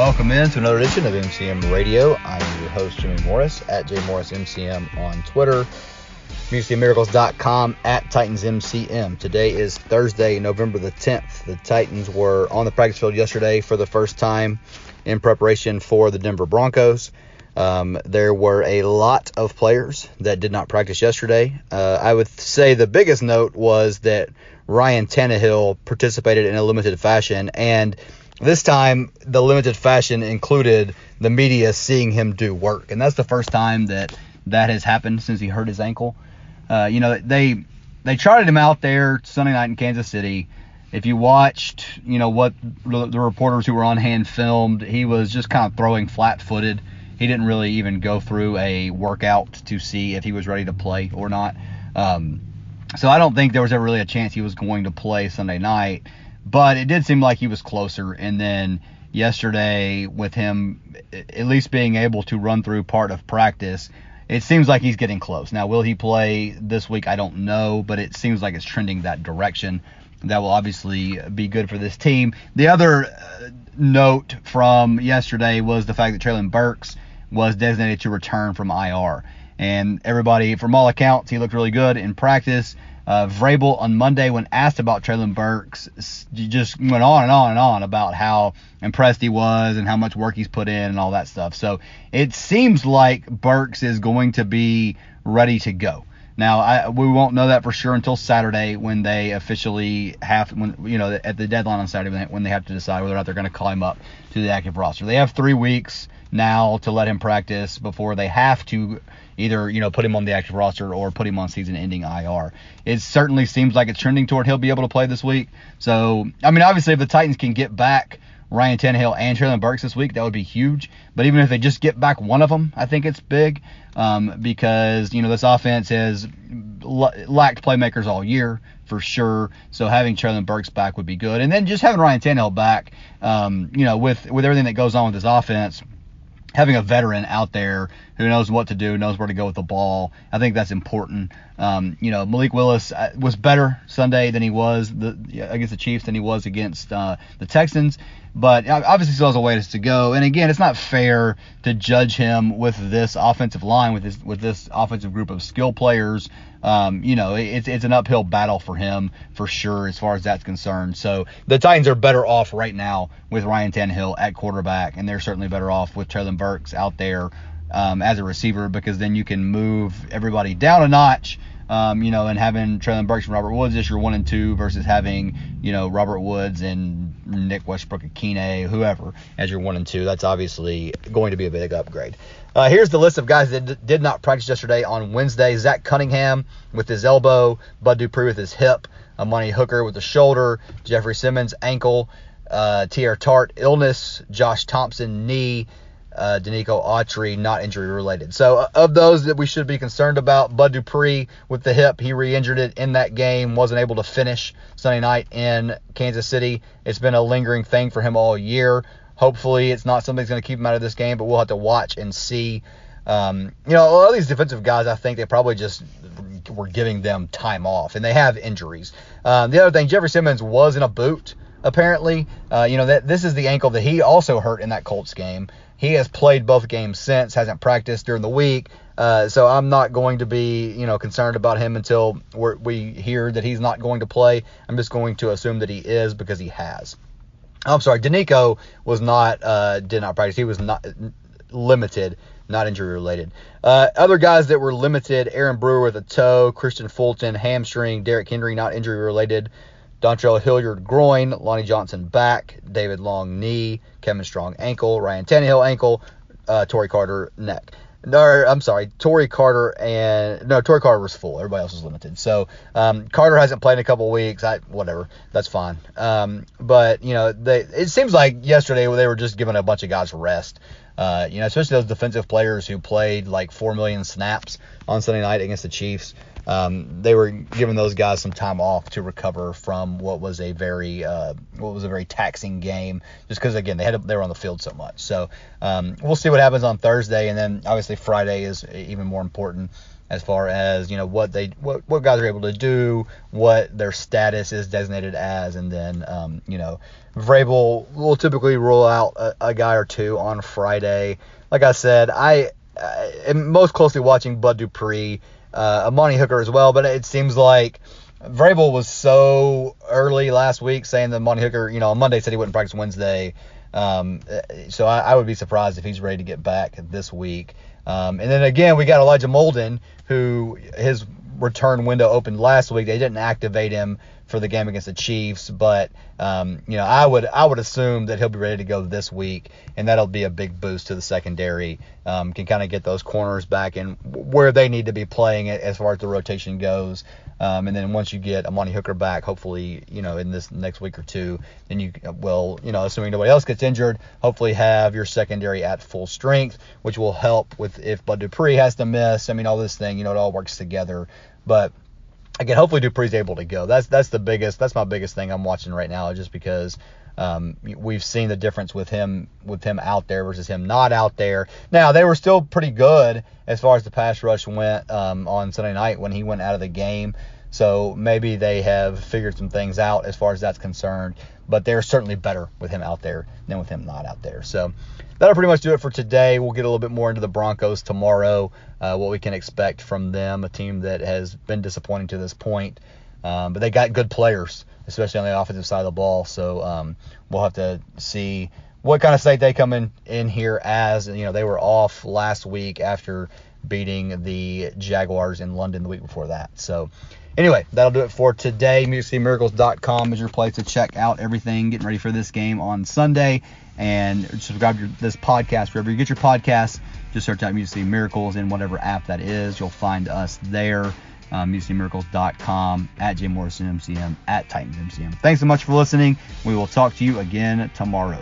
Welcome in to another edition of MCM Radio. I'm your host, Jimmy Morris, at JMorrisMCM on Twitter, MusicMiracles.com, at TitansMCM. Today is Thursday, November the 10th. The Titans were on the practice field yesterday for the first time in preparation for the Denver Broncos. Um, there were a lot of players that did not practice yesterday. Uh, I would say the biggest note was that Ryan Tannehill participated in a limited fashion and – this time, the limited fashion included the media seeing him do work, and that's the first time that that has happened since he hurt his ankle. Uh, you know, they they charted him out there Sunday night in Kansas City. If you watched, you know what the reporters who were on hand filmed, he was just kind of throwing flat-footed. He didn't really even go through a workout to see if he was ready to play or not. Um, so I don't think there was ever really a chance he was going to play Sunday night. But it did seem like he was closer. And then yesterday, with him at least being able to run through part of practice, it seems like he's getting close. Now, will he play this week? I don't know, but it seems like it's trending that direction. That will obviously be good for this team. The other uh, note from yesterday was the fact that Treylon Burks was designated to return from IR. And everybody, from all accounts, he looked really good in practice. Uh, Vrabel on Monday, when asked about Treylon Burks, just went on and on and on about how impressed he was and how much work he's put in and all that stuff. So it seems like Burks is going to be ready to go. Now I, we won't know that for sure until Saturday when they officially have when you know at the deadline on Saturday when they when they have to decide whether or not they're going to call him up to the active roster. They have three weeks now to let him practice before they have to either you know put him on the active roster or put him on season-ending IR. It certainly seems like it's trending toward he'll be able to play this week. So I mean, obviously, if the Titans can get back Ryan Tannehill and Treylon Burks this week, that would be huge. But even if they just get back one of them, I think it's big um, because you know this offense has l- lacked playmakers all year for sure. So having Treylon Burks back would be good, and then just having Ryan Tannehill back, um, you know, with with everything that goes on with this offense having a veteran out there who knows what to do, knows where to go with the ball. I think that's important. Um, you know, Malik Willis uh, was better Sunday than he was the, against the Chiefs than he was against uh, the Texans, but obviously still has a ways to go. And again, it's not fair to judge him with this offensive line, with this with this offensive group of skill players um, you know, it's it's an uphill battle for him for sure as far as that's concerned. So the Titans are better off right now with Ryan Tannehill at quarterback, and they're certainly better off with Treylon Burks out there um, as a receiver because then you can move everybody down a notch. Um, you know, and having Treylon Burks and Robert Woods as your one and two versus having, you know, Robert Woods and Nick Westbrook-Ikhine, whoever, as your one and two. That's obviously going to be a big upgrade. Uh, here's the list of guys that d- did not practice yesterday on Wednesday. Zach Cunningham with his elbow, Bud Dupree with his hip, Amani Hooker with the shoulder, Jeffrey Simmons ankle, uh, Teair Tart illness, Josh Thompson knee, uh, Denico Autry not injury related. So uh, of those that we should be concerned about, Bud Dupree with the hip, he re-injured it in that game, wasn't able to finish Sunday night in Kansas City. It's been a lingering thing for him all year. Hopefully, it's not something that's going to keep him out of this game, but we'll have to watch and see. Um, you know, all these defensive guys, I think they probably just were giving them time off, and they have injuries. Um, the other thing, Jeffrey Simmons was in a boot apparently. Uh, you know that this is the ankle that he also hurt in that Colts game. he has played both games since, hasn't practiced during the week. Uh, so I'm not going to be, you know, concerned about him until we hear that he's not going to play. I'm just going to assume that he is because he has. I'm sorry, Denico was not uh, did not practice. He was not limited, not injury related. Uh, other guys that were limited: Aaron Brewer with a toe, Kristian Fulton hamstring, Derrick Henry not injury related, Dontrell Hilliard groin, Lonnie Johnson back, David Long knee, Kevin Strong ankle, Ryan Tannehill ankle, uh, Tory Carter neck. No, I'm sorry, Tory Carter and no, Tory Carter was full. Everybody else was limited. So um, Carter hasn't played in a couple weeks. I whatever, that's fine. Um, but you know, they it seems like yesterday they were just giving a bunch of guys rest. Uh, you know, especially those defensive players who played like four million snaps on Sunday night against the Chiefs um, they were giving those guys some time off to recover from what was a very uh, what was a very taxing game, just because again they had they were on the field so much. So um, we'll see what happens on Thursday, and then obviously Friday is even more important as far as you know what they what, what guys are able to do, what their status is designated as, and then um, you know Vrabel will typically roll out a, a, guy or two on Friday. Like I said, I, I am most closely watching Bud Dupree uh, Amani Hooker as well. But it seems like Vrabel was so early last week saying that Amani Hooker, you know, on Monday said he wouldn't practice Wednesday. Um, so I, I, would be surprised if he's ready to get back this week. Um, and then again, we got Elijah Molden, who his return window opened last week. They didn't activate him for the game against the Chiefs, but um, you know, I would I would assume that he'll be ready to go this week, and that'll be a big boost to the secondary. Um, can kind of get those corners back in where they need to be playing it as far as the rotation goes. Um, and then once you get Amani Hooker back, hopefully, you know, in this next week or two, then you will, you know, assuming nobody else gets injured, hopefully have your secondary at full strength, which will help with if Bud Dupree has to miss. I mean, all this thing, you know, it all works together. But again, hopefully Bud Dupree's able to go. That's that's the biggest. That's my biggest thing I'm watching right now, just because um, we've seen the difference with him with him out there versus him not out there. Now they were still pretty good as far as the pass rush went um, on Sunday night when he went out of the game. So maybe they have figured some things out as far as that's concerned. But they're certainly better with him out there than with him not out there. So that'll pretty much do it for today. We'll get a little bit more into the Broncos tomorrow, uh, what we can expect from them, a team that has been disappointing to this point. Um, but they got good players, especially on the offensive side of the ball. So um, we'll have to see what kind of state they come in, in here as. You know, they were off last week after beating the Jaguars in London the week before that. So Anyway, that'll do it for today. MusicCityMiracles.com is your place to check out everything, getting ready for this game on Sunday. And subscribe to this podcast wherever you get your podcasts. Just search out Music Miracles in whatever app that is. You'll find us there. Um, MusicCityMiracles.com, at JMorrisMCM, at Titans MCM. Thanks so much for listening. We will talk to you again tomorrow.